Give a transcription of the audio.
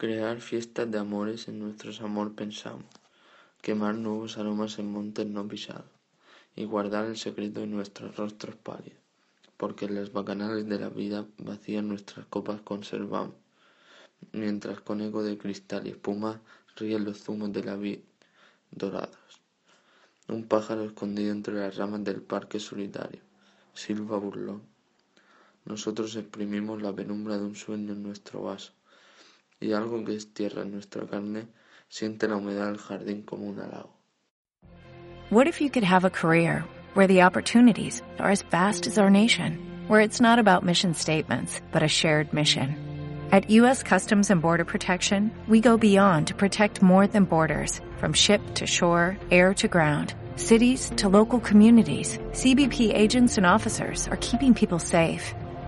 Crear fiestas de amores en nuestros amor pensamos, quemar nuevos aromas en montes no pisados, y guardar el secreto en nuestros rostros pálidos, porque en las bacanales de la vida vacías nuestras copas conservamos, mientras con eco de cristal y espuma ríen los zumos de la vid dorados. Un pájaro escondido entre las ramas del parque solitario, silba burlón. Nosotros exprimimos la penumbra de un sueño en nuestro vaso y algo que es tierra en nuestra carne siente la humedad del jardín como un halago. What if you could have a career where the opportunities are as vast as our nation, where it's not about mission statements, but a shared mission? At U.S. Customs and Border Protection, we go beyond to protect more than borders, from ship to shore, air to ground, cities to local communities. CBP agents and officers are keeping people safe.